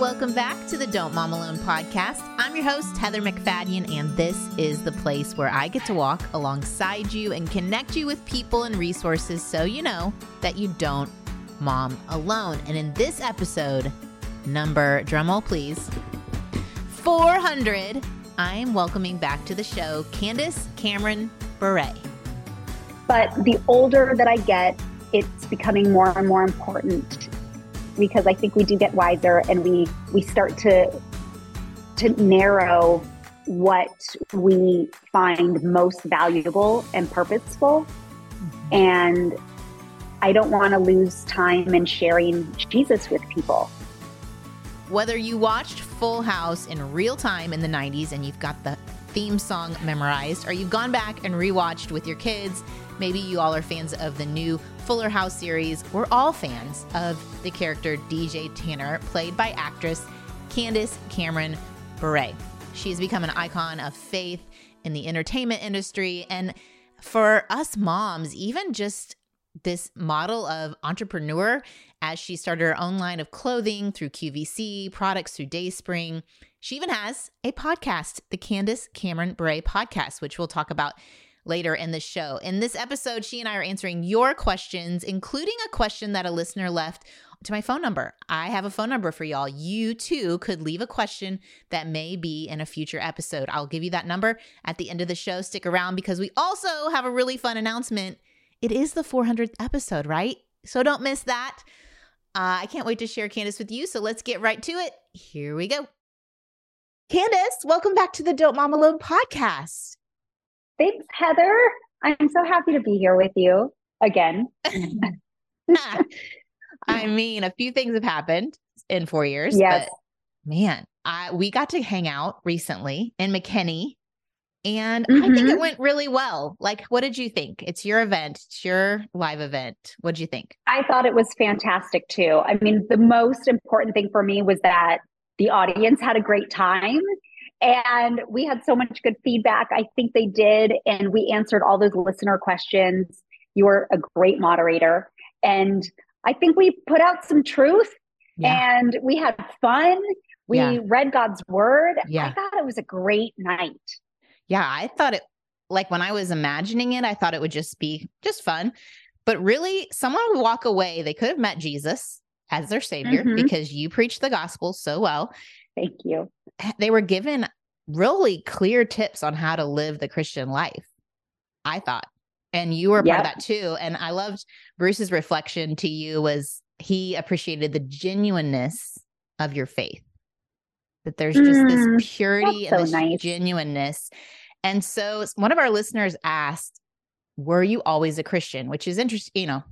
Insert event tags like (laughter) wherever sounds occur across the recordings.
Welcome back to the Don't Mom Alone podcast. I'm your host, Heather MacFadyen, and this is the place where I get to walk alongside you and connect you with people and resources so you know that you don't mom alone. And in this episode, number, drumroll please, 400, I'm welcoming back to the show Candace Cameron Bure. But the older that I get, it's becoming more and more important because I think we do get wiser and we we start to to narrow what we find most valuable and purposeful. And I don't want to lose time in sharing Jesus with people. Whether you watched Full House in real time in the 90s and you've got the theme song memorized, or you've gone back and rewatched with your kids, maybe you all are fans of the new Fuller House series, we're all fans of the character DJ Tanner, played by actress Candace Cameron Bure. She's become an icon of faith in the entertainment industry. And for us moms, even just this model of entrepreneur as she started her own line of clothing through QVC, products through DaySpring. She even has a podcast, the Candace Cameron Bure podcast, which we'll talk about later in the show. In this episode, she and I are answering your questions, including a question that a listener left to my phone number. I have a phone number for y'all. You too could leave a question that may be in a future episode. I'll give you that number at the end of the show. Stick around because we also have a really fun announcement. It is the 400th episode, right? So don't miss that. Uh, I can't wait to share Candace with you. So let's get right to it. Here we go. Candace, welcome back to the Don't Mom Alone podcast. Thanks, Heather. I'm so happy to be here with you again. (laughs) (laughs) I mean, a few things have happened in four years. Yes. man, I we got to hang out recently in McKinney. And mm-hmm. I think it mm-hmm. went really well. Like, what did you think? It's your event, it's your live event. What did you think? I thought it was fantastic too. I mean, the most important thing for me was that the audience had a great time and we had so much good feedback. I think they did. And we answered all those listener questions. You were a great moderator. And I think we put out some truth yeah. and we had fun. We yeah. read God's word. Yeah. I thought it was a great night. Yeah. I thought it, like when I was imagining it, I thought it would just be just fun. But really, someone would walk away. They could have met Jesus as their savior mm-hmm. because you preached the gospel so well. Thank you. They were given really clear tips on how to live the Christian life, I thought. And you were yep. part of that too. And I loved Bruce's reflection to you was he appreciated the genuineness of your faith. That there's just mm, this purity and this nice. genuineness. And so one of our listeners asked, Were you always a Christian? Which is interesting, you know,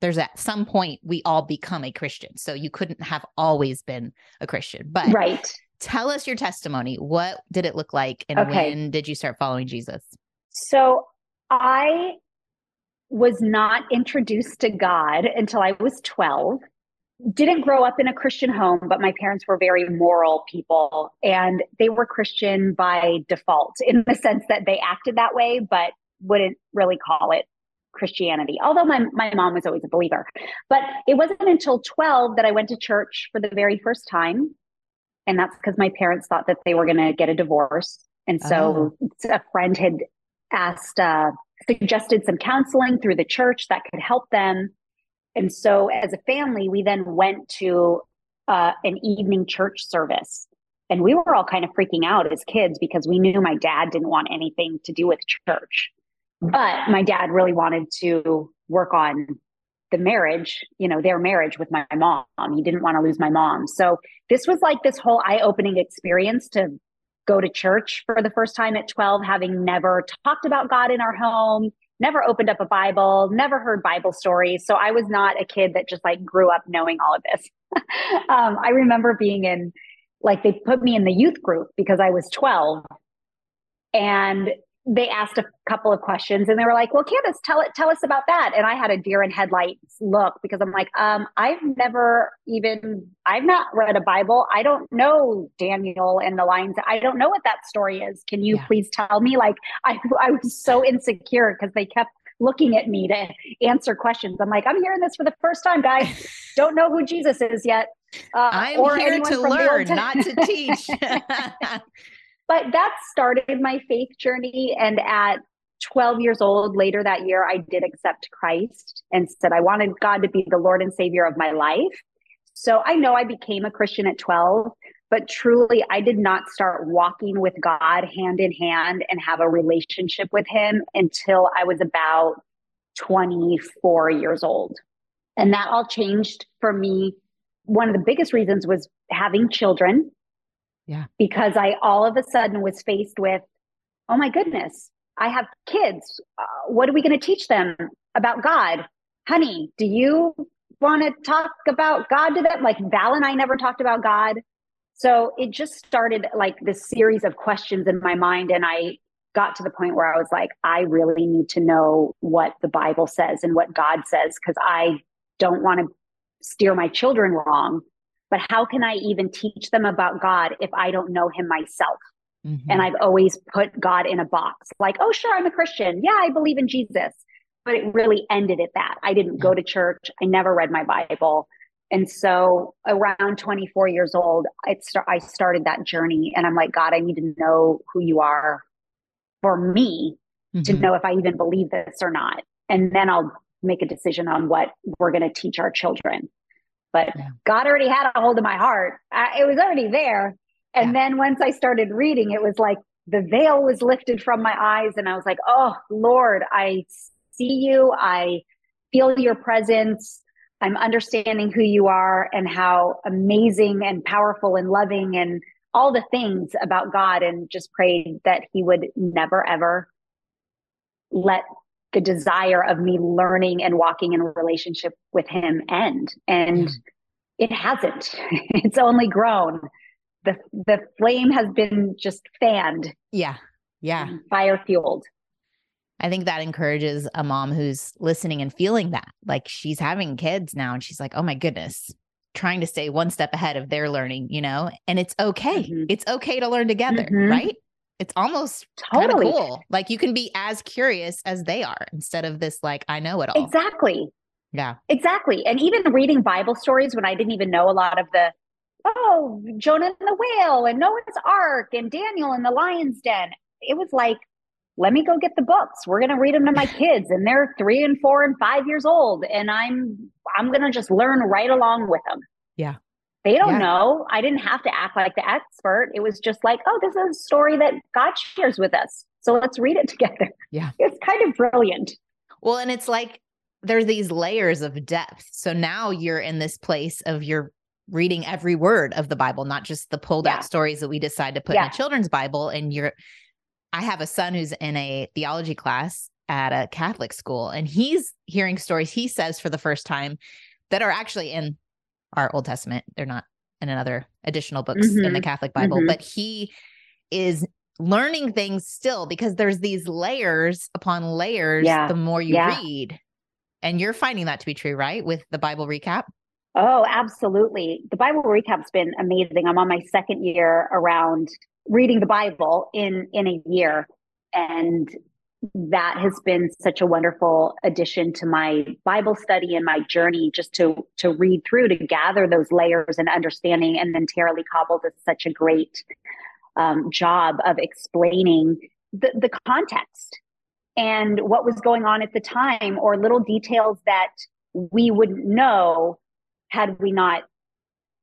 there's at some point we all become a Christian. So you couldn't have always been a Christian. But right. tell us your testimony. What did it look like and okay. when did you start following Jesus? So I was not introduced to God until I was 12. Didn't grow up in a Christian home, but my parents were very moral people and they were Christian by default in the sense that they acted that way, but wouldn't really call it Christianity, although my, my mom was always a believer. But it wasn't until 12 that I went to church for the very first time. And that's because my parents thought that they were going to get a divorce. And so oh. a friend had asked, uh, suggested some counseling through the church that could help them. And so as a family, we then went to uh, an evening church service. And we were all kind of freaking out as kids because we knew my dad didn't want anything to do with church. But my dad really wanted to work on the marriage, you know, their marriage with my mom. He didn't want to lose my mom. So this was like this whole eye opening experience to go to church for the first time at 12, having never talked about God in our home, never opened up a Bible, never heard Bible stories. So I was not a kid that just like grew up knowing all of this. (laughs) um, I remember being in, like, they put me in the youth group because I was 12. And they asked a couple of questions and they were like, well, Candace, tell it, tell us about that. And I had a deer in headlights look because I'm like, um, I've never even, I've not read a Bible. I don't know Daniel and the lines. I don't know what that story is. Can you yeah. please tell me? Like, (laughs) I, I was so insecure because they kept looking at me to answer questions. I'm like, I'm hearing this for the first time, guys. (laughs) Don't know who Jesus is yet. Uh, I'm here to learn, not to teach. (laughs) but that started my faith journey. And at 12 years old later that year, I did accept Christ and said I wanted God to be the Lord and Savior of my life. So I know I became a Christian at 12, but truly, I did not start walking with God hand in hand and have a relationship with Him until I was about 24 years old. And that all changed for me. One of the biggest reasons was having children. Yeah. Because I all of a sudden was faced with, oh my goodness, I have kids. Uh, what are we going to teach them about God? Honey, do you want to talk about God to them? Like Val and I never talked about God. So it just started like this series of questions in my mind. And I got to the point where I was like, I really need to know what the Bible says and what God says, because I don't want to steer my children wrong. But how can I even teach them about God if I don't know Him myself? Mm-hmm. And I've always put God in a box like, oh, sure, I'm a Christian. Yeah, I believe in Jesus. But it really ended at that. I didn't go to church. I never read my Bible. And so around 24 years old, I, start, I started that journey. And I'm like, God, I need to know who you are for me mm-hmm. to know if I even believe this or not. And then I'll make a decision on what we're going to teach our children. But yeah. God already had a hold of my heart. I, it was already there. And yeah. then once I started reading, it was like the veil was lifted from my eyes. And I was like, oh, Lord, I see you. I feel your presence. I'm understanding who you are and how amazing and powerful and loving and all the things about God and just prayed that he would never ever let the desire of me learning and walking in a relationship with him end. And mm. it hasn't. (laughs) It's only grown. The the flame has been just fanned. Yeah. Yeah. Fire fueled. I think that encourages a mom who's listening and feeling that. Like she's having kids now and she's like, oh my goodness, trying to stay one step ahead of their learning, you know? And it's okay. Mm-hmm. It's okay to learn together, mm-hmm. right? It's almost totally cool. Like you can be as curious as they are instead of this, like, I know it all. Exactly. Yeah. Exactly. And even reading Bible stories when I didn't even know a lot of the, oh, Jonah and the whale and Noah's Ark and Daniel in the lion's den, it was like, let me go get the books. We're going to read them to my (laughs) kids and they're 3 and 4 and 5 years old and I'm I'm going to just learn right along with them. Yeah. They don't yeah. know. I didn't have to act like the expert. It was just like, oh, this is a story that God shares with us. So let's read it (laughs) together. Yeah. It's kind of brilliant. Well, and it's like there's these layers of depth. So now you're in this place of you're reading every word of the Bible, not just the pulled yeah. out stories that we decide to put yeah. in a children's Bible. And you're I have a son who's in a theology class at a Catholic school, and he's hearing stories he says for the first time that are actually in our Old Testament. They're not in another additional books mm-hmm. in the mm-hmm. Catholic Bible, mm-hmm. but he is learning things still because there's these layers upon layers yeah. the more you yeah. read. And you're finding that to be true, right? With the Bible recap? Oh, absolutely. The Bible recap's been amazing. I'm on my second year around reading the Bible in in a year, and that has been such a wonderful addition to my Bible study and my journey just to to read through to gather those layers and understanding. And then Tara-Leigh Cobble does such a great um, job of explaining the, the context and what was going on at the time, or little details that we wouldn't know had we not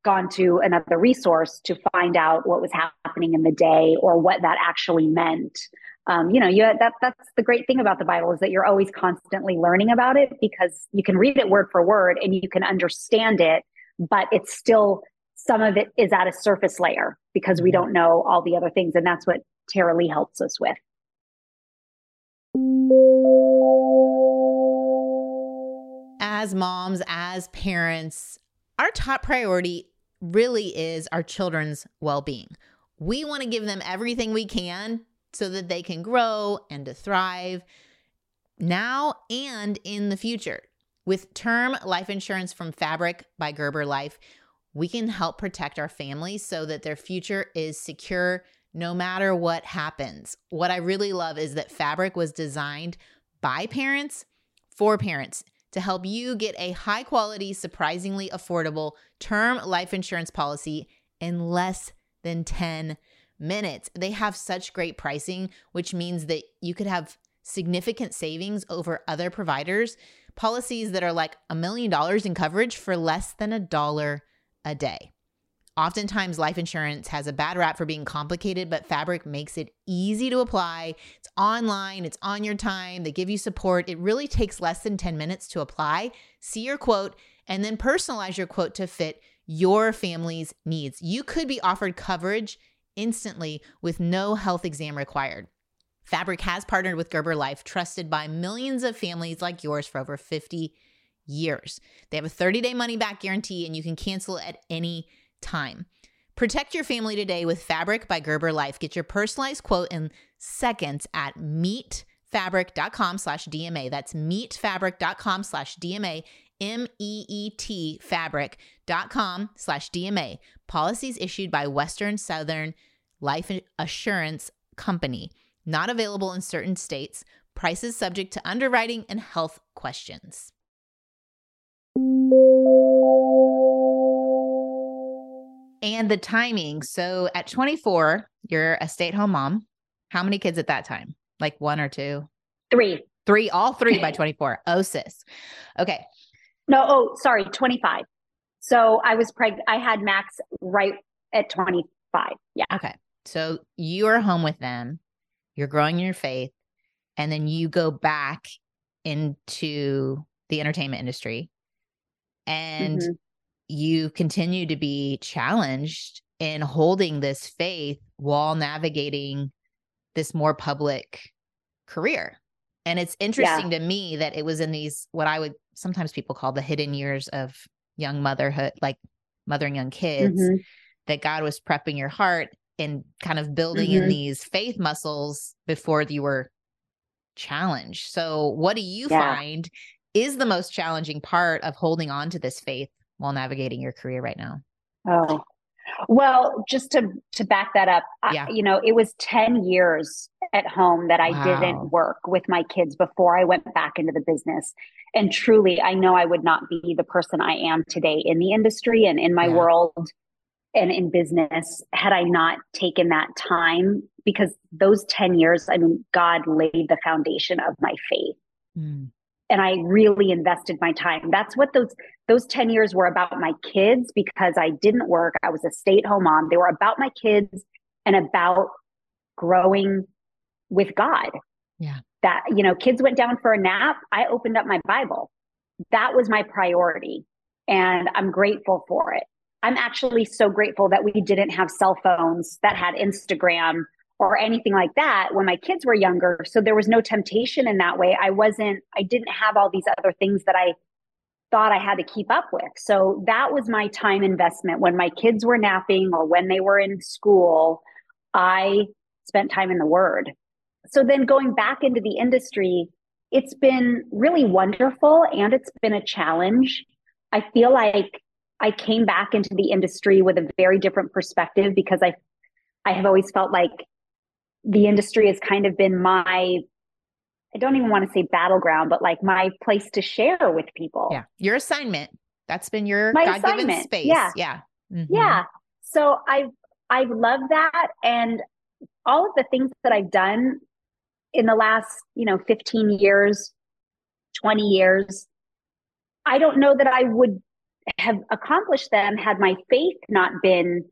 gone to another resource to find out what was happening in the day or what that actually meant. Um, you know, you that that's the great thing about the Bible is that you're always constantly learning about it because you can read it word for word and you can understand it, but it's still some of it is at a surface layer because we don't know all the other things, and that's what Tara-Leigh helps us with. As moms, as parents, our top priority really is our children's well being. We want to give them everything we can so that they can grow and to thrive now and in the future. With term life insurance from Fabric by Gerber Life, we can help protect our families so that their future is secure no matter what happens. What I really love is that Fabric was designed by parents for parents to help you get a high quality, surprisingly affordable term life insurance policy in less than 10 minutes. They have such great pricing, which means that you could have significant savings over other providers, policies that are like a million dollars in coverage for less than a dollar a day. Oftentimes, life insurance has a bad rap for being complicated, but Fabric makes it easy to apply. It's online, it's on your time, they give you support. It really takes less than 10 minutes to apply, see your quote, and then personalize your quote to fit your family's needs. You could be offered coverage instantly with no health exam required. Fabric has partnered with Gerber Life, trusted by millions of families like yours for over 50 years. They have a 30 day money back guarantee, and you can cancel at any time. Protect your family today with Fabric by Gerber Life. Get your personalized quote in seconds at meetfabric.com slash DMA. That's meetfabric.com slash DMA, M-E-E-T fabric.com slash DMA. Policies issued by Western Southern Life Assurance Company. Not available in certain states. Prices subject to underwriting and health questions. and the timing. So at 24, you're a stay at home mom. How many kids at that time? Like one or two? Three. Three, all three by (laughs) 24. Oh, sis. Okay. No, oh, sorry, 25. So I was pregnant. I had Max right at 25. Yeah. Okay. So you are home with them, you're growing your faith, and then you go back into the entertainment industry. And mm-hmm you continue to be challenged in holding this faith while navigating this more public career. And it's interesting yeah. to me that it was in these, what I would sometimes people call the hidden years of young motherhood, like mothering young kids, mm-hmm. that God was prepping your heart and kind of building mm-hmm. in these faith muscles before you were challenged. So, what do you yeah. find is the most challenging part of holding on to this faith while navigating your career right now? Oh, well, just to to back that up, yeah. I, you know, it was 10 years at home that I wow. didn't work with my kids before I went back into the business. And truly, I know I would not be the person I am today in the industry and in my yeah. world and in business had I not taken that time because those 10 years, I mean, God laid the foundation of my faith. Mm and I really invested my time. That's what those those 10 years were about my kids because I didn't work. I was a stay-at-home mom. They were about my kids and about growing with God. Yeah. That, you know, kids went down for a nap, I opened up my Bible. That was my priority. And I'm grateful for it. I'm actually so grateful that we didn't have cell phones that had Instagram or anything like that when my kids were younger. So there was no temptation in that way. I wasn't, I didn't have all these other things that I thought I had to keep up with. So that was my time investment. When my kids were napping or when they were in school, I spent time in the Word. So then going back into the industry, it's been really wonderful and it's been a challenge. I feel like I came back into the industry with a very different perspective because I I have always felt like the industry has kind of been my I don't even want to say battleground, but like my place to share with people. Yeah. Your assignment. That's been your God given space. Yeah. Yeah. Mm-hmm. Yeah. So I've I've loved that. And all of the things that I've done in the last, you know, 15 years, 20 years, I don't know that I would have accomplished them had my faith not been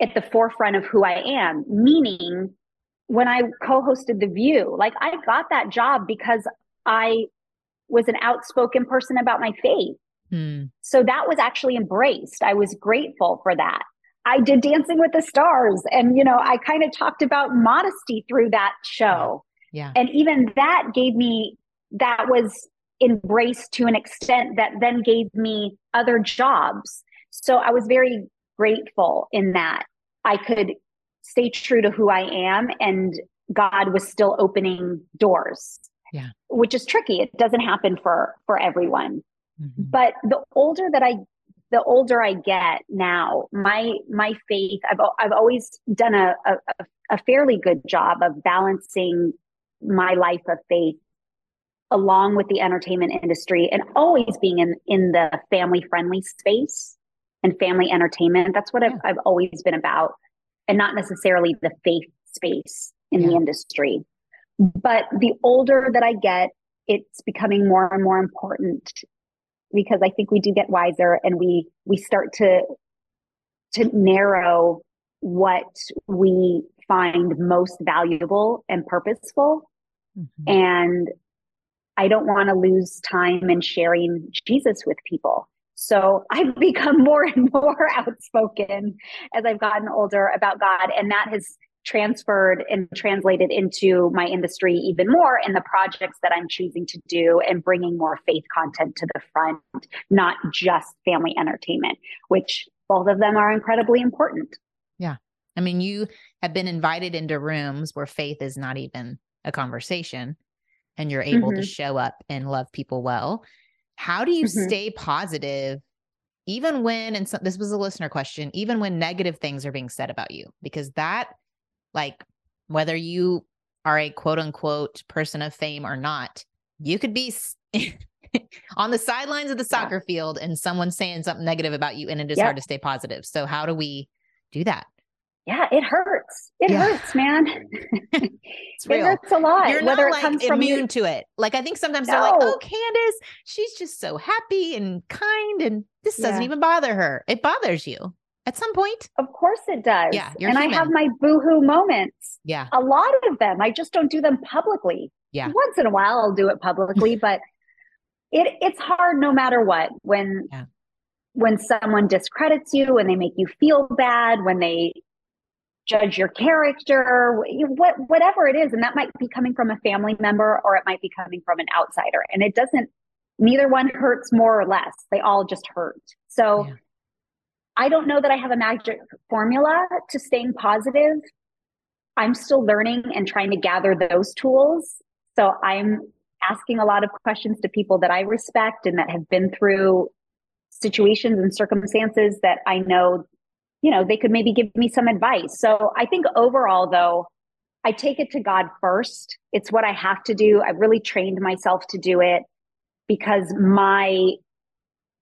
at the forefront of who I am, meaning when I co hosted The View, like I got that job because I was an outspoken person about my faith. Hmm. So that was actually embraced. I was grateful for that. I did Dancing with the Stars and, you know, I kind of talked about modesty through that show. Yeah. And even that gave me, that was embraced to an extent that then gave me other jobs. So I was very grateful in that. I could stay true to who I am and God was still opening doors. Yeah. Which is tricky. It doesn't happen for for everyone. Mm-hmm. But the older that I the older I get now, my my faith, I've I've always done a, a, a fairly good job of balancing my life of faith along with the entertainment industry and always being in in the family friendly space and family entertainment that's what yeah. I've, I've always been about and not necessarily the faith space in yeah. the industry but the older that i get it's becoming more and more important because i think we do get wiser and we we start to to narrow what we find most valuable and purposeful mm-hmm. and I don't want to lose time in sharing Jesus with people. So I've (laughs) become more and more (laughs) outspoken as I've gotten older about God. And that has transferred and translated into my industry even more in the projects that I'm choosing to do and bringing more faith content to the front, not just family entertainment, which both of them are incredibly important. Yeah. I mean, you have been invited into rooms where faith is not even a conversation and you're able mm-hmm. to show up and love people well. How do you mm-hmm. stay positive even when and so, this was a listener question, even when negative things are being said about you? Because that like whether you are a quote unquote person of fame or not, you could be (laughs) on the sidelines of the soccer yeah. field and someone saying something negative about you and it is hard to stay positive. So how do we do that? Yeah, it hurts. It yeah. hurts, man. (laughs) (laughs) It hurts a lot. You're not like immune to it. Like I think sometimes no. they're like, "Oh, Candace, she's just so happy and kind, and this yeah. doesn't even bother her." It bothers you at some point. Of course, it does. Yeah, and human. I have my boohoo moments. Yeah, a lot of them. I just don't do them publicly. Yeah, once in a while I'll do it publicly, (laughs) but it it's hard no matter what when. Yeah. When someone discredits you, when they make you feel bad, when they judge your character, what, whatever it is. And that might be coming from a family member or it might be coming from an outsider. And it doesn't, neither one hurts more or less. They all just hurt. So yeah. I don't know that I have a magic formula to staying positive. I'm still learning and trying to gather those tools. So I'm asking a lot of questions to people that I respect and that have been through situations and circumstances that I know you know, they could maybe give me some advice. So I think overall, though, I take it to God first. It's what I have to do. I've really trained myself to do it because my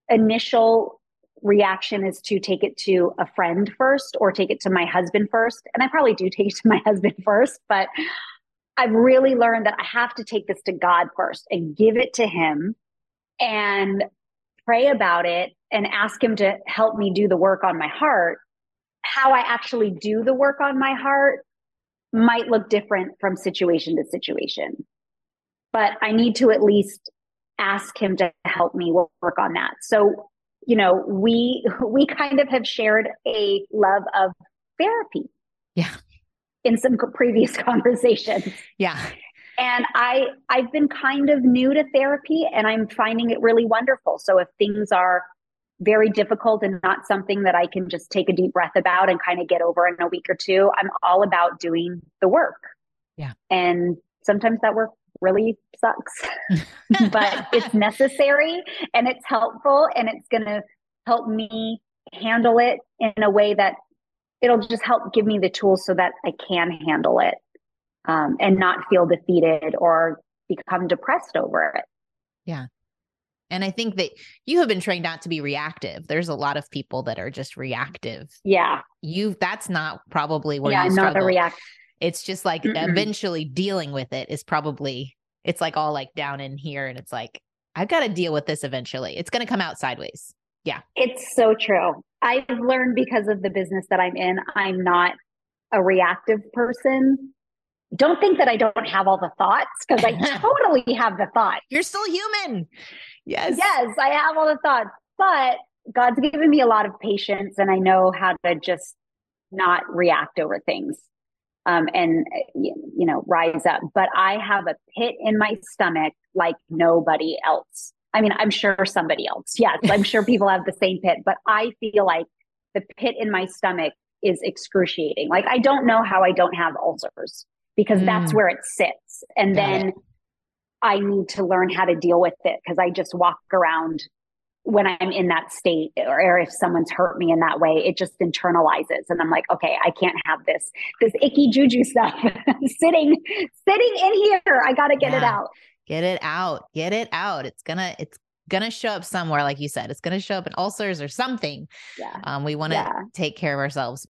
initial reaction is to take it to a friend first or take it to my husband first. And I probably do take it to my (laughs) husband first, but I've really learned that I have to take this to God first and give it to Him and pray about it and ask Him to help me do the work on my heart how I actually do the work on my heart might look different from situation to situation. But I need to at least ask him to help me work on that. So, you know, we (laughs) we kind of have shared a love of therapy. Yeah. In some (laughs) previous conversations. Yeah. And I I've been kind of new to therapy and I'm finding it really wonderful. So if things are very difficult and not something that I can just take a deep breath about and kind of get over in a week or two. I'm all about doing the work. Yeah. And sometimes that work really sucks, (laughs) but it's necessary and it's helpful and it's going to help me handle it in a way that it'll just help give me the tools so that I can handle it um, and not feel defeated or become depressed over it. Yeah. And I think that you have been trained not to be reactive. There's a lot of people that are just reactive. Yeah. You that's not probably where yeah, you struggle. not a react. It's just like Mm-mm. eventually dealing with it is probably it's like all like down in here and it's like I've got to deal with this eventually. It's going to come out sideways. Yeah. It's so true. I've learned because of the business that I'm in, I'm not a reactive person don't think that I don't have all the thoughts because I (laughs) totally have the thoughts. You're still human. Yes. Yes, I have all the thoughts, but God's given me a lot of patience and I know how to just not react over things um, and, you know, rise up. But I have a pit in my stomach like nobody else. I mean, I'm sure somebody else. Yes, I'm sure (laughs) people have the same pit, but I feel like the pit in my stomach is excruciating. Like I don't know how I don't have ulcers because mm. that's where it sits. And Got then it. I need to learn how to deal with it because I just walk around when I'm in that state or, or, if someone's hurt me in that way, it just internalizes. And I'm like, okay, I can't have this, this icky juju stuff (laughs) sitting, sitting in here. I got to get yeah. it out. Get it out. Get it out. It's gonna it's gonna show up somewhere, like you said. It's gonna show up in ulcers or something. Yeah. Um, we want to Yeah. take care of ourselves.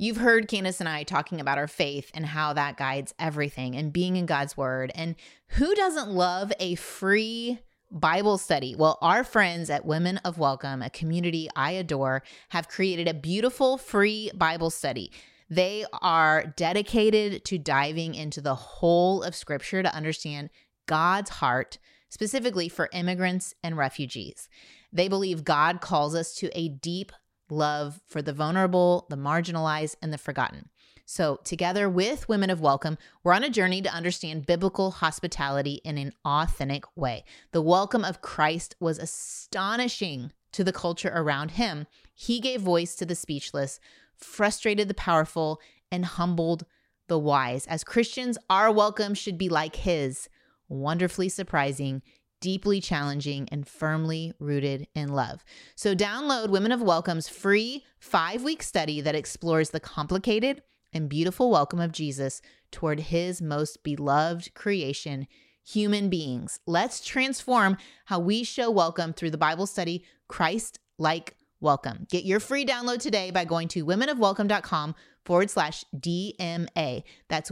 You've heard Candace and I talking about our faith and how that guides everything and being in God's word. And who doesn't love a free Bible study? Well, our friends at Women of Welcome, a community I adore, have created a beautiful free Bible study. They are dedicated to diving into the whole of Scripture to understand God's heart, specifically for immigrants and refugees. They believe God calls us to a deep love for the vulnerable, the marginalized, and the forgotten. So, together with Women of Welcome, we're on a journey to understand biblical hospitality in an authentic way. The welcome of Christ was astonishing to the culture around him. He gave voice to the speechless, frustrated the powerful, and humbled the wise. As Christians, our welcome should be like his wonderfully surprising, deeply challenging, and firmly rooted in love. So, download Women of Welcome's free five week study that explores the complicated and beautiful welcome of Jesus toward his most beloved creation, human beings. Let's transform how we show welcome through the Bible study, Christ like welcome. Get your free download today by going to womenofwelcome.com forward slash DMA. That's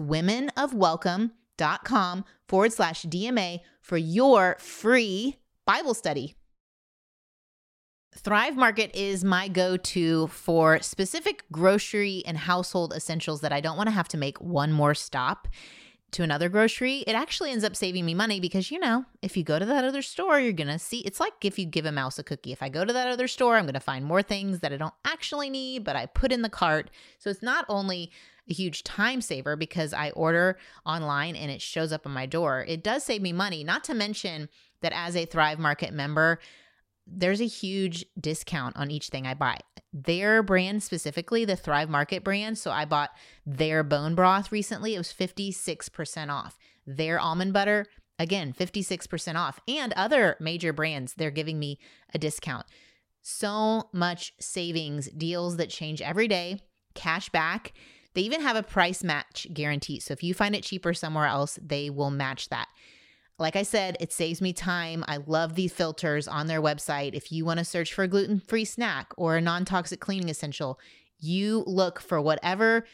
womenofwelcome.com forward slash DMA for your free Bible study. Thrive Market is my go to for specific grocery and household essentials that I don't want to have to make one more stop to another grocery. It actually ends up saving me money because, you know, if you go to that other store, you're going to see it's like if you give a mouse a cookie. If I go to that other store, I'm going to find more things that I don't actually need, but I put in the cart. So it's not only a huge time saver because I order online and it shows up on my door. It does save me money, not to mention that as a Thrive Market member, there's a huge discount on each thing I buy. Their brand specifically, the Thrive Market brand. So I bought their bone broth recently. It was 56% off. Their almond butter, again, 56% off. And other major brands, they're giving me a discount. So much savings, deals that change every day, cash back. They even have a price match guarantee. So if you find it cheaper somewhere else, they will match that. Like I said, it saves me time. I love these filters on their website. If you want to search for a gluten free snack or a non toxic cleaning essential, you look for whatever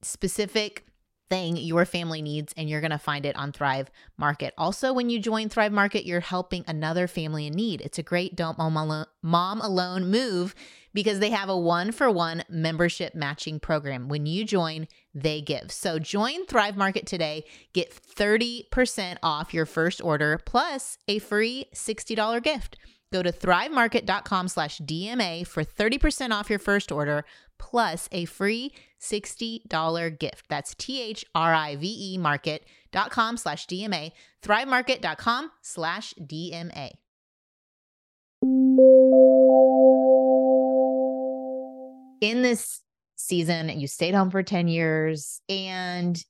specific thing your family needs and you're going to find it on Thrive Market. Also, when you join Thrive Market, you're helping another family in need. It's a great don't mom alone, mom alone move because they have a one for one membership matching program. When you join, they give. So join Thrive Market today, get 30% off your first order plus a free $60 gift. Go to thrivemarket.com slash DMA for 30% off your first order plus a free $60 gift. That's T-H-R-I-V-E market.com slash DMA, thrivemarket.com slash DMA. In this season, you stayed home for 10 years and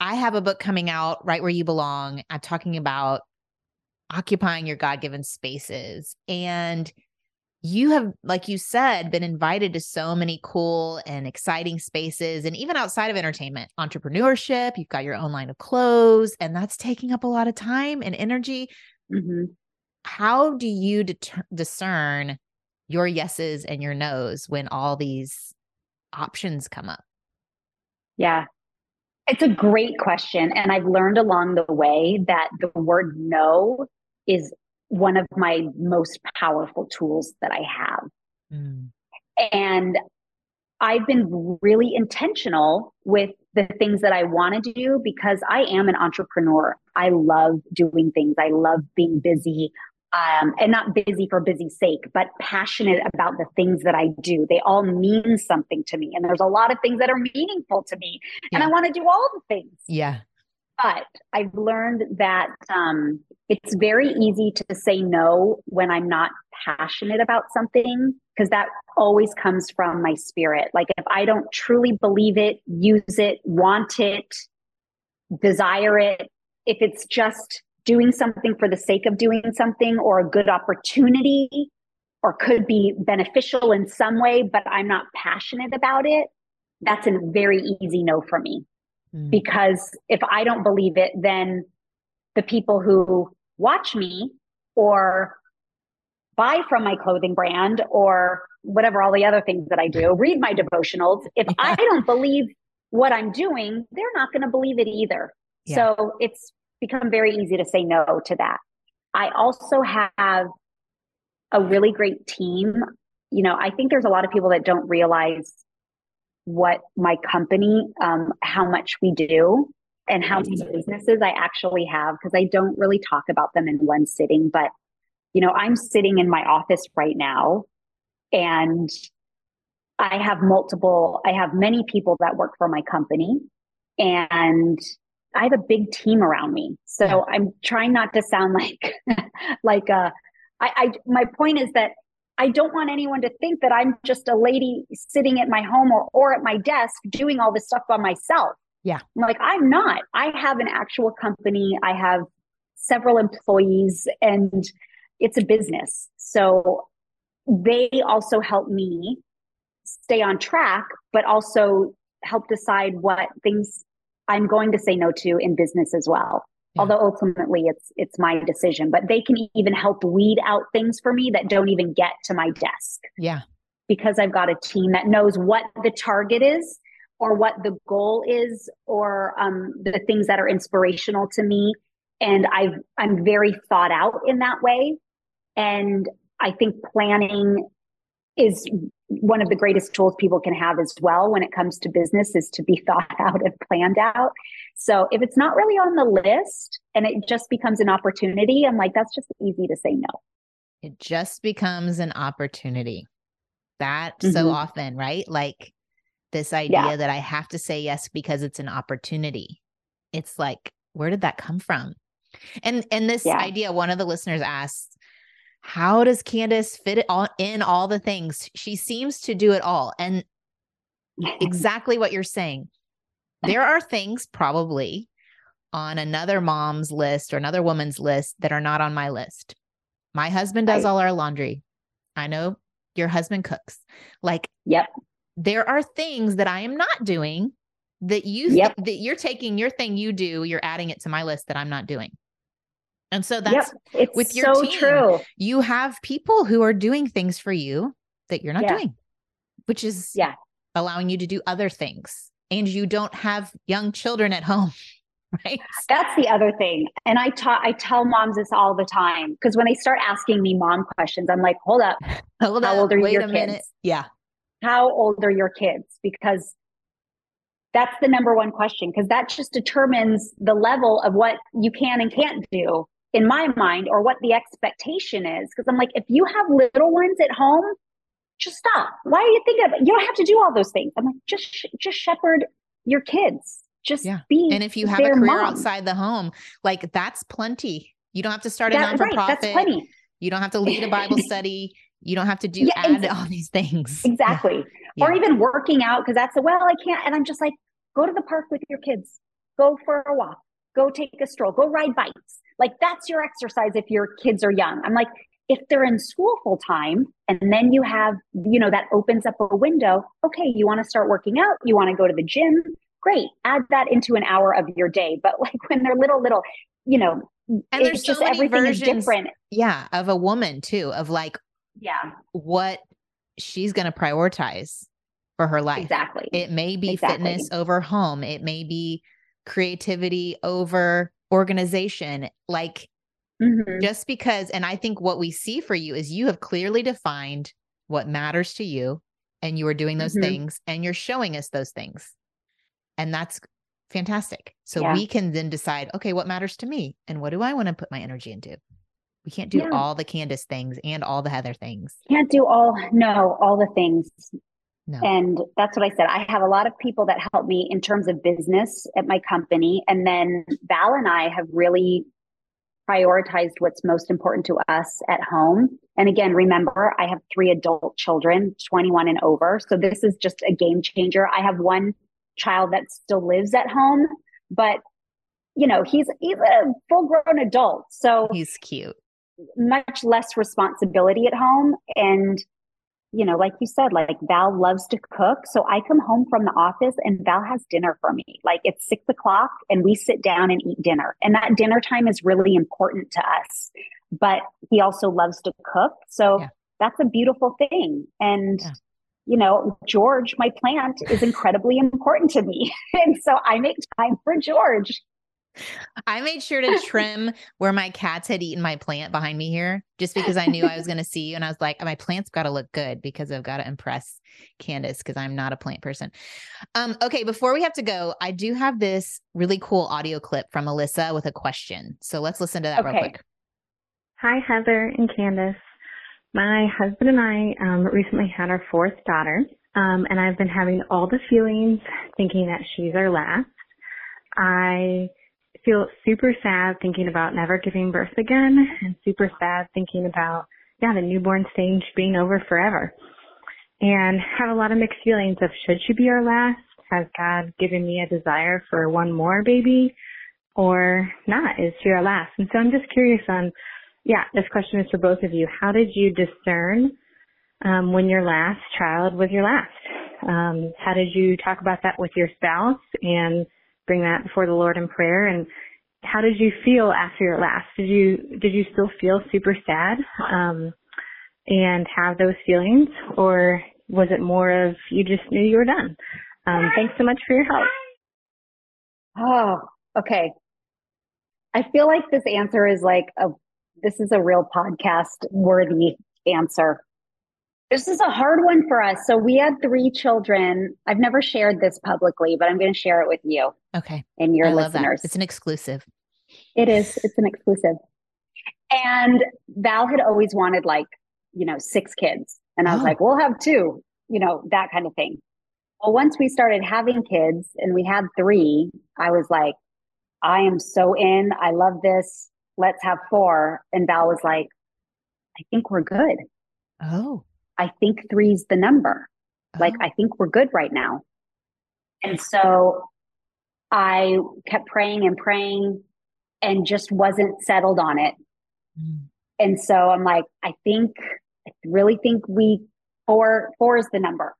I have a book coming out right where you belong. I'm talking about occupying your God given spaces. And you have, like you said, been invited to so many cool and exciting spaces, and even outside of entertainment, entrepreneurship. You've got your own line of clothes, and that's taking up a lot of time and energy. hmm How do you deter- discern your yeses and your nos when all these options come up? Yeah. It's a great question. And I've learned along the way that the word no is one of my most powerful tools that I have. Mm. And I've been really intentional with the things that I want to do because I am an entrepreneur. I love doing things, I love being busy. Um, and not busy for busy's sake, but passionate about the things that I do. They all mean something to me. And there's a lot of things that are meaningful to me. And I want to do all the things. Yeah. But I've learned that um, it's very easy to say no when I'm not passionate about something, because that always comes from my spirit. Like if I don't truly believe it, use it, want it, desire it, if it's just doing something for the sake of doing something or a good opportunity or could be beneficial in some way, but I'm not passionate about it, that's a very easy no for me. Mm. Because if I don't believe it, then the people who watch me or buy from my clothing brand or whatever all the other things that I do, (laughs) read my devotionals, if Yeah. I don't believe what I'm doing, they're not going to believe it either. Yeah. So it's become very easy to say no to that. I also have a really great team. You know, I think there's a lot of people that don't realize what my company, um, how much we do, and how many businesses I actually have, because I don't really talk about them in one sitting. But, you know, I'm sitting in my office right now and I have multiple, I have many people that work for my company and I have a big team around me. So Yeah. I'm trying not to sound (laughs) like, like, uh, I, I, my point is that I don't want anyone to think that I'm just a lady sitting at my home or, or at my desk doing all this stuff by myself. Yeah. Like, I'm not. I have an actual company. I have several employees and it's a business. So they also help me stay on track, but also help decide what things I'm going to say no to in business as well. Yeah. Although ultimately it's it's my decision, but they can even help weed out things for me that don't even get to my desk Yeah. because I've got a team that knows what the target is or what the goal is or um, the things that are inspirational to me. And I've, I'm very thought out in that way. And I think planning is one of the greatest tools people can have as well when it comes to business is to be (laughs) thought out and planned out. So if it's not really on the list and it just becomes an opportunity, I'm like, that's just easy to say no. It just becomes an opportunity. That so Mhm. often, right? Like this idea Yeah. that I have to say yes because it's an opportunity. It's like, where did that come from? And and this Yeah. idea, one of the listeners asked, how does Candace fit it all in all the things? She seems to do it all. And (laughs) exactly what you're saying. There are things probably on another mom's list or another woman's list that are not on my list. My husband does Right. all our laundry. I know your husband cooks. Like Yep. there are things that I am not doing that you thi- Yep. that you're taking your thing you do, you're adding it to my list that I'm not doing. And so that's yep. It's with your so team. true. you have people who are doing things for you that you're not Yeah. doing, which is Yeah. allowing you to do other things. And you don't have young children at home, (laughs) right? That's the other thing. And I ta- I tell moms this all the time because when they start asking me mom questions, I'm like, hold up, Hold How up, old are wait your a minute. kids? Yeah. how old are your kids? Because that's the number one question because that just determines the level of what you can and can't do in my mind or what the expectation is. Because I'm like, if you have little ones at home, just stop. Why are you thinking about? You don't have to do all those things. I'm like, just just shepherd your kids. Just Yeah. be. And if you have a career mom. outside the home, like that's plenty. You don't have to start a That- non for right, that's plenty. You don't have to lead a Bible (laughs) study. You don't have to do Yeah, all these things. (laughs) Exactly. Yeah. Or even working out because that's a well, I can't. And I'm just like, go to the park with your kids, go for a walk, go take a stroll, go ride bikes. Like that's your exercise if your kids are young. I'm like, if they're in school full time and then you have, you know, that opens up a window. Okay, you want to start working out, you want to go to the gym. Great. Add that into an hour of your day. But like when they're little, little, you know, And it's there's so just many everything is different. Yeah. Of a woman too, of like Yeah, what she's going to prioritize for her life. exactly. It may be Exactly. fitness over home. It may be creativity over organization. Like Mhm. just because, and I think what we see for you is you have clearly defined what matters to you and you are doing those Mhm. things and you're showing us those things. And that's fantastic. So Yeah. we can then decide, okay, what matters to me and what do I want to put my energy into? We can't do Yeah. all the Candace things and all the Heather things. Can't do all, no, all the things. No. And that's what I said. I have a lot of people that help me in terms of business at my company. And then Val and I have really prioritized what's most important to us at home. And again, remember, I have three adult children, 21 and over. So this is just a game changer. I have one child that still lives at home, but you know, he's he's a full grown adult. So He's cute. much less responsibility at home and you know, like you said, like Val loves to cook. So I come home from the office and Val has dinner for me. Like it's six o'clock and we sit down and eat dinner. And that dinner time is really important to us. But he also loves to cook. So yeah. that's a beautiful thing. And, yeah. you know, George, my plant, is incredibly important to me. (laughs) and so I make time for George. I made sure to trim where my cats had eaten my plant behind me here, just because I knew I was going to see you. And I was like, my plant's got to look good because I've got to impress Candace because I'm not a plant person. Um, okay, before we have to go, I do have this really cool audio clip from Alyssa with a question. So let's listen to that okay. real quick. Hi, Heather and Candace. My husband and I um, recently had our fourth daughter, um, and I've been having all the feelings thinking that she's our last. I feel super sad thinking about never giving birth again and super sad thinking about, yeah, the newborn stage being over forever. And have a lot of mixed feelings of should she be our last? Has God given me a desire for one more baby or not? Is she our last? And so I'm just curious on, yeah, this question is for both of you. How did you discern um, when your last child was your last? Um, how did you talk about that with your spouse and bring that before the Lord in prayer. And how did you feel after your last? Did you did you still feel super sad um, and have those feelings, or was it more of you just knew you were done? Um, thanks so much for your help. Oh, okay. I feel like this answer is like a this is a real podcast worthy answer. This is a hard one for us. So we had three children. I've never shared this publicly, but I'm going to share it with you. Okay. And your I listeners. It's an exclusive. It is. It's an exclusive. And Val had always wanted like, you know, six kids. And I was oh. like, we'll have two, you know, that kind of thing. Well, once we started having kids and we had three, I was like, I am so in. I love this. Let's have four. And Val was like, I think we're good. Oh. I think three's the number. Oh. Like, I think we're good right now. And so I kept praying and praying and just wasn't settled on it. Mm. And so I'm like, I think, I really think we, four, four is the number.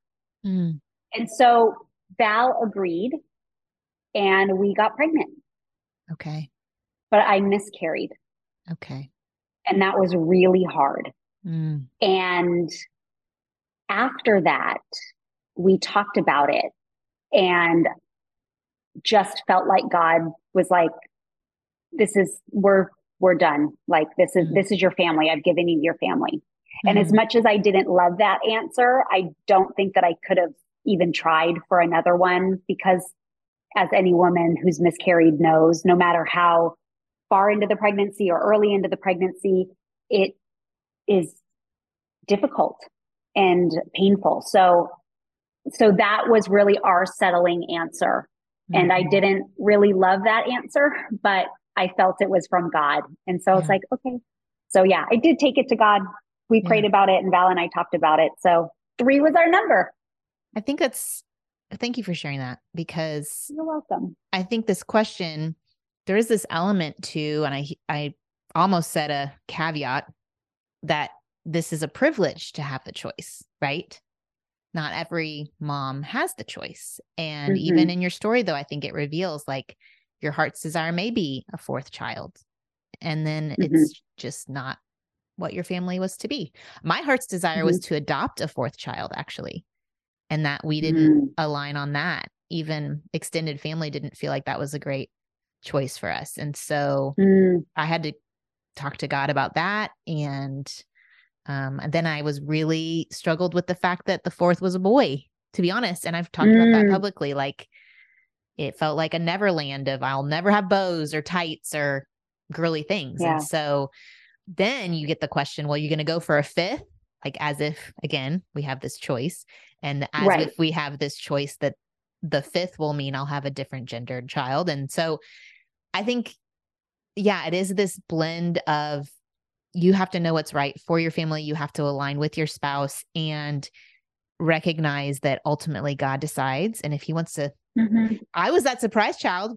Mm. And so Val agreed and we got pregnant. Okay. But I miscarried. Okay. And that was really hard. Mm. And after that, we talked about it and just felt like God was like, this is, we're, we're done. Like this is, mm-hmm. this is your family. I've given you your family. Mm-hmm. And as mm-hmm. much as I didn't love that answer, I don't think that I could have even tried for another one because as any woman who's miscarried knows, no matter how far into the pregnancy or early into the pregnancy, it is difficult and painful. So, so that was really our settling answer. Mm-hmm. And I mm-hmm. didn't really love that answer, but I felt it was from God. And so yeah. it's like, okay. So yeah, I did take it to God. We prayed about it and Val and I talked about it. So three was our number. I think that's, thank you for sharing that because you're welcome. I think this question, there is this element to, and I, I almost said a caveat that this is a privilege to have the choice, right? Not every mom has the choice. And mm-hmm. even in your story, though, I think it reveals like your heart's desire may be a fourth child. And then mm-hmm. it's just not what your family was to be. My heart's desire mm-hmm. was to adopt a fourth child, actually, and that we didn't mm. align on that. Even extended family didn't feel like that was a great choice for us. And so mm. I had to talk to God about that. And um, and then I was really struggled with the fact that the fourth was a boy, to be honest. And I've talked mm. about that mm. publicly. Like it felt like a neverland of I'll never have bows or tights or girly things. Yeah. And so then you get the question, well, you're going to go for a fifth, like as if, again, we have this choice. And as right. if we have this choice that the fifth will mean I'll have a different gendered child. And so I think, yeah, it is this blend of you have to know what's right for your family. You have to align with your spouse and recognize that ultimately God decides. And if he wants to, mm-hmm. I was that surprise child.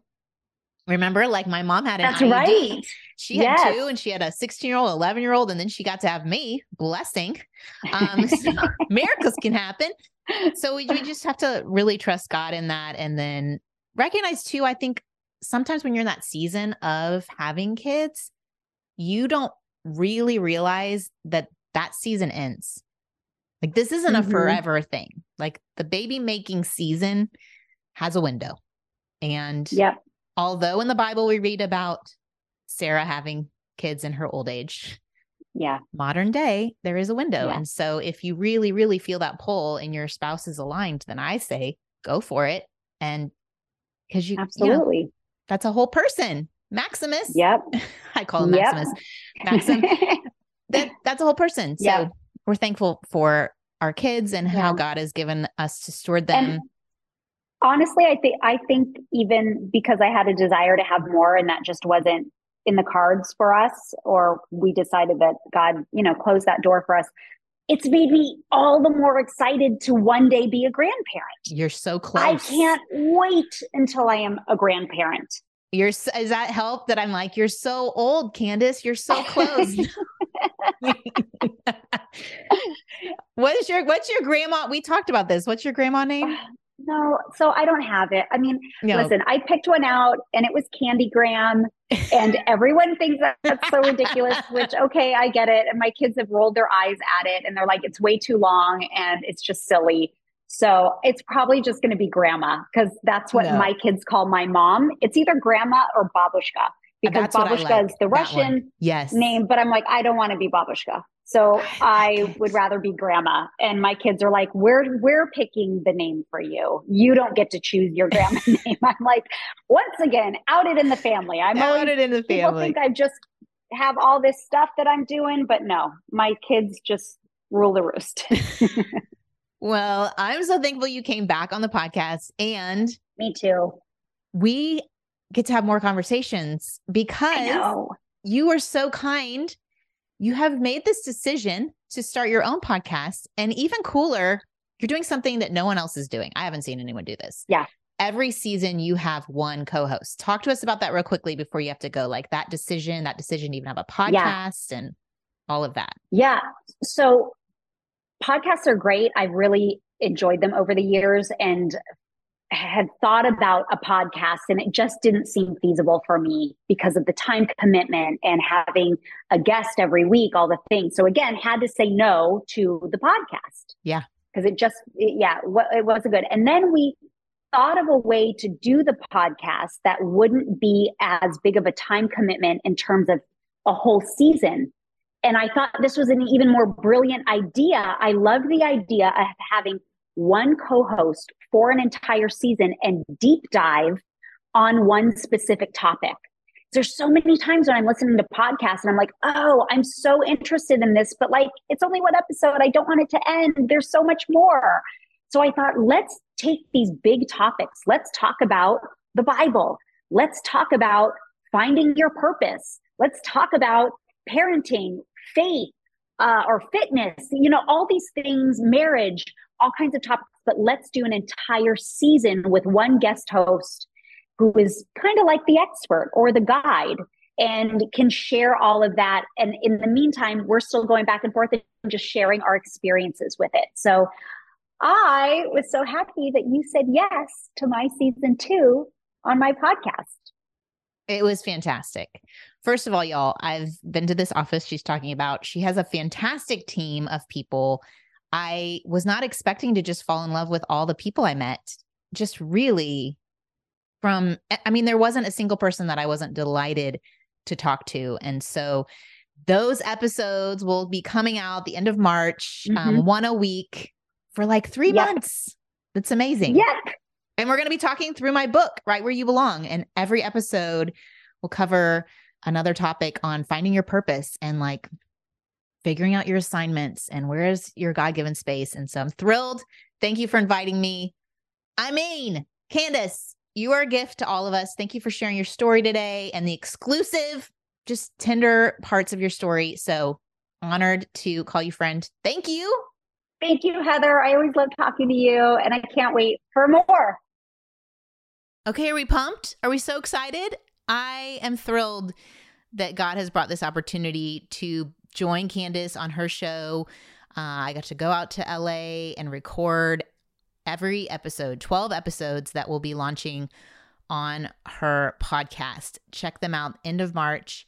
Remember, like my mom had an That's IUD. right. She had Yes. two, and she had a 16 year old, 11 year old, and then she got to have me. Blessing. Um, (laughs) so miracles can happen. So we, we just have to really trust God in that, and then recognize too. I think sometimes when you're in that season of having kids, you don't really realize that that season ends. Like this isn't a Mhm. forever thing. Like the baby making season has a window, and Yep. although in the Bible we read about Sarah having kids in her old age, Yeah. modern day, there is a window. Yeah. And so if you really, really feel that pull and your spouse is aligned, then I say go for it. And because you, you know, Absolutely. that's a whole person. Maximus. Yep. (laughs) I call him Yep. Maximus. Maxim. (laughs) that, that's a whole person. So Yeah. we're thankful for our kids and how Yeah. God has given us to steward them. And honestly, I think I think even because I had a desire to have more and that just wasn't in the cards for us, or we decided that God, you know, closed that door for us, it's made me all the more excited to one day be a grandparent. You're so close. I can't wait until I am a grandparent. You're is that help that I'm like, you're so old, Candace. You're so close. (laughs) (laughs) what is your what's your grandma? We talked about this. What's your grandma name? (sighs) No, so I don't have it. I mean, No. listen, I picked one out and it was Candy Graham, and (laughs) everyone thinks that that's so ridiculous, which, okay, I get it. And my kids have rolled their eyes at it and they're like, it's way too long and it's just silly. So it's probably just going to be grandma because that's what No. my kids call my mom. It's either grandma or babushka uh, because That's babushka like, is the. Russian Yes. name, but I'm like, I don't want to be babushka. So I would rather be grandma. And my kids are like, we're we're picking the name for you. You don't get to choose your grandma (laughs) name. I'm like, once again, outed in the family. I'm Out always in the people family. think I just have all this stuff that I'm doing, but no, my kids just rule the roost. (laughs) Well, I'm so thankful you came back on the podcast and Me too. we get to have more conversations because you are so kind. You have made this decision to start your own podcast. And even cooler, you're doing something that no one else is doing. I haven't seen anyone do this. Yeah. Every season, you have one co host. Talk to us about that real quickly before you have to go. Like that decision, that decision to even have a podcast and all of that. Yeah. So podcasts are great. I've really enjoyed them over the years and had thought about a podcast and it just didn't seem feasible for me because of the time commitment and having a guest every week, all the things. So again, had to say no to the podcast. Yeah. Because it just, it- yeah, it wasn't good. And then we thought of a way to do the podcast that wouldn't be as big of a time commitment in terms of a whole season. And I thought this was an even more brilliant idea. I love the idea of having one co host for an entire season and deep dive on one specific topic. There's so many times when I'm listening to podcasts and I'm like, oh, I'm so interested in this, but like, it's only one episode. I don't want it to end. There's so much more. So I thought, let's take these big topics. Let's talk about the Bible. Let's talk about finding your purpose. Let's talk about parenting, faith, uh, or fitness, you know, all these things, marriage, all kinds of topics. But let's do an entire season with one guest host who is kind of like the expert or the guide and can share all of that. And in the meantime, we're still going back and forth and just sharing our experiences with it. So I was so happy that you said yes to my season two on my podcast. It was fantastic. First of all, y'all, I've been to this office she's talking about. She has a fantastic team of people. I was not expecting to just fall in love with all the people I met. Just really from, I- mean, there wasn't a single person that I wasn't delighted to talk to. And so those episodes will be coming out the end of March, um, one a week for like three Yep. months. That's amazing. Yep. And we're going to be talking through my book, Right Where You Belong. And every episode will cover another topic on finding your purpose and like figuring out your assignments and where is your God given space. And so I'm thrilled. Thank you for inviting me. I mean, Candace, you are a gift to all of us. Thank you for sharing your story today and the exclusive, just tender parts of your story. So honored to call you friend. Thank you. Thank you, Heather. I always love talking to you, and I can't wait for more. Okay, are we pumped? Are we so excited? I am thrilled that God has brought this opportunity to join Candace on her show. Uh, I got to go out to LA and record every episode, 12 episodes that will be launching on her podcast. Check them out end of March.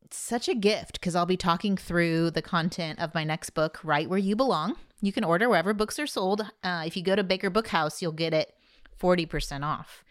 It's such a gift because I'll be talking through the content of my next book, Right Where You Belong. You can order wherever books are sold. Uh, if you go to Baker Bookhouse, you'll get it 40% off.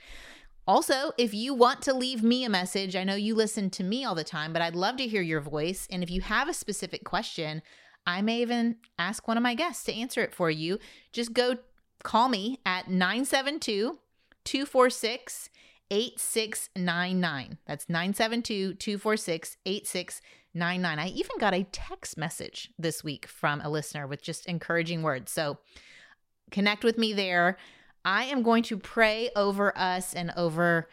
Also, if you want to leave me a message, I know you listen to me all the time, but I'd love to hear your voice. And if you have a specific question, I may even ask one of my guests to answer it for you. Just go call me at 972 246 8699. That's 972 246 8699. I even got a text message this week from a listener with just encouraging words. So connect with me there. I am going to pray over us and over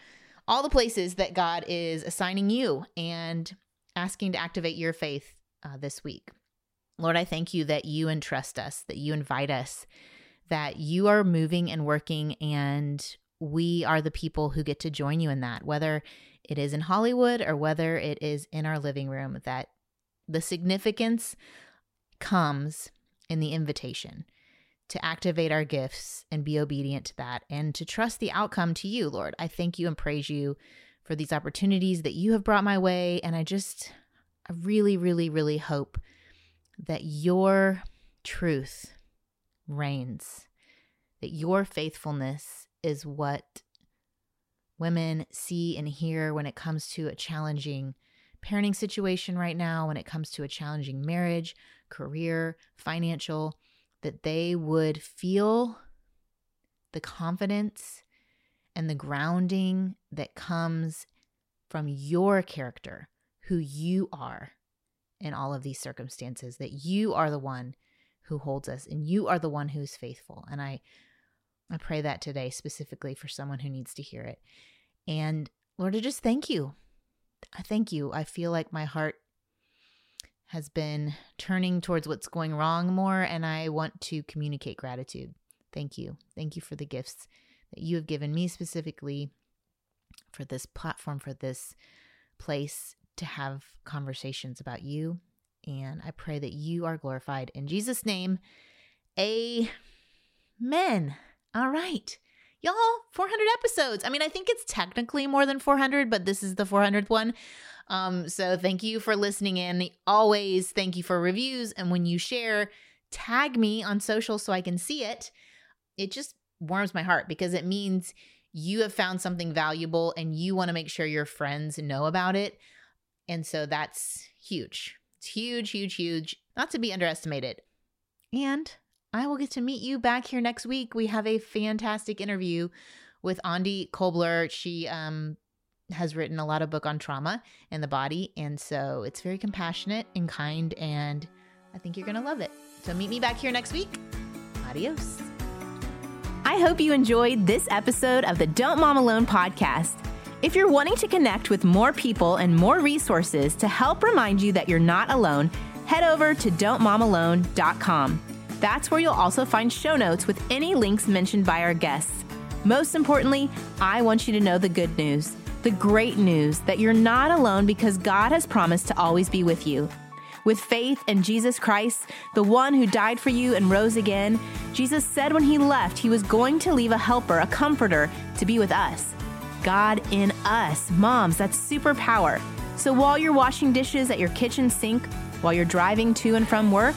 all the places that God is assigning you and asking to activate your faith uh, this week. Lord, I thank you that you entrust us, that you invite us, that you are moving and working, and we are the people who get to join you in that, whether it is in Hollywood or whether it is in our living room, that the significance comes in the invitation to activate our gifts and be obedient to that and to trust the outcome to you, Lord. I thank you and praise you for these opportunities that you have brought my way. And I just, I really, really, really hope that your truth reigns, that your faithfulness is what women see and hear when it comes to a challenging parenting situation right now, when it comes to a challenging marriage, career, financial that they would feel the confidence and the grounding that comes from your character, who you are in all of these circumstances, that you are the one who holds us and you are the one who's faithful. And I I pray that today specifically for someone who needs to hear it. And Lord, I just thank you. I thank you. I feel like my heart has been turning towards what's going wrong more, and I want to communicate gratitude. Thank you. Thank you for the gifts that you have given me specifically for this platform, for this place to have conversations about you. And I pray that you are glorified. In Jesus' name, amen. All right. Y'all, 400 episodes. I mean, I think it's technically more than 400, but this is the 400th one. Um, so thank you for listening in. Always thank you for reviews. And when you share, tag me on social so I can see it. It just warms my heart because it means you have found something valuable and you want to make sure your friends know about it. And so that's huge. It's huge, huge, huge, not to be underestimated. And I will get to meet you back here next week. We have a fantastic interview with Aundi Kolber. She um, has written a lot of book on trauma and the body. And so it's very compassionate and kind. And I think you're to love it. So meet me back here next week. Adios. I hope you enjoyed this episode of the Don't Mom Alone podcast. If you're wanting to connect with more people and more resources to help remind you that you're not alone, head over to don'tmomalone.com. That's where you'll also find show notes with any links mentioned by our guests. Most importantly, I want you to know the good news the great news that you're not alone because God has promised to always be with you. With faith in Jesus Christ, the one who died for you and rose again, Jesus said when he left, he was going to leave a helper, a comforter, to be with us. God in us. Moms, that's superpower. So while you're washing dishes at your kitchen sink, while you're driving to and from work,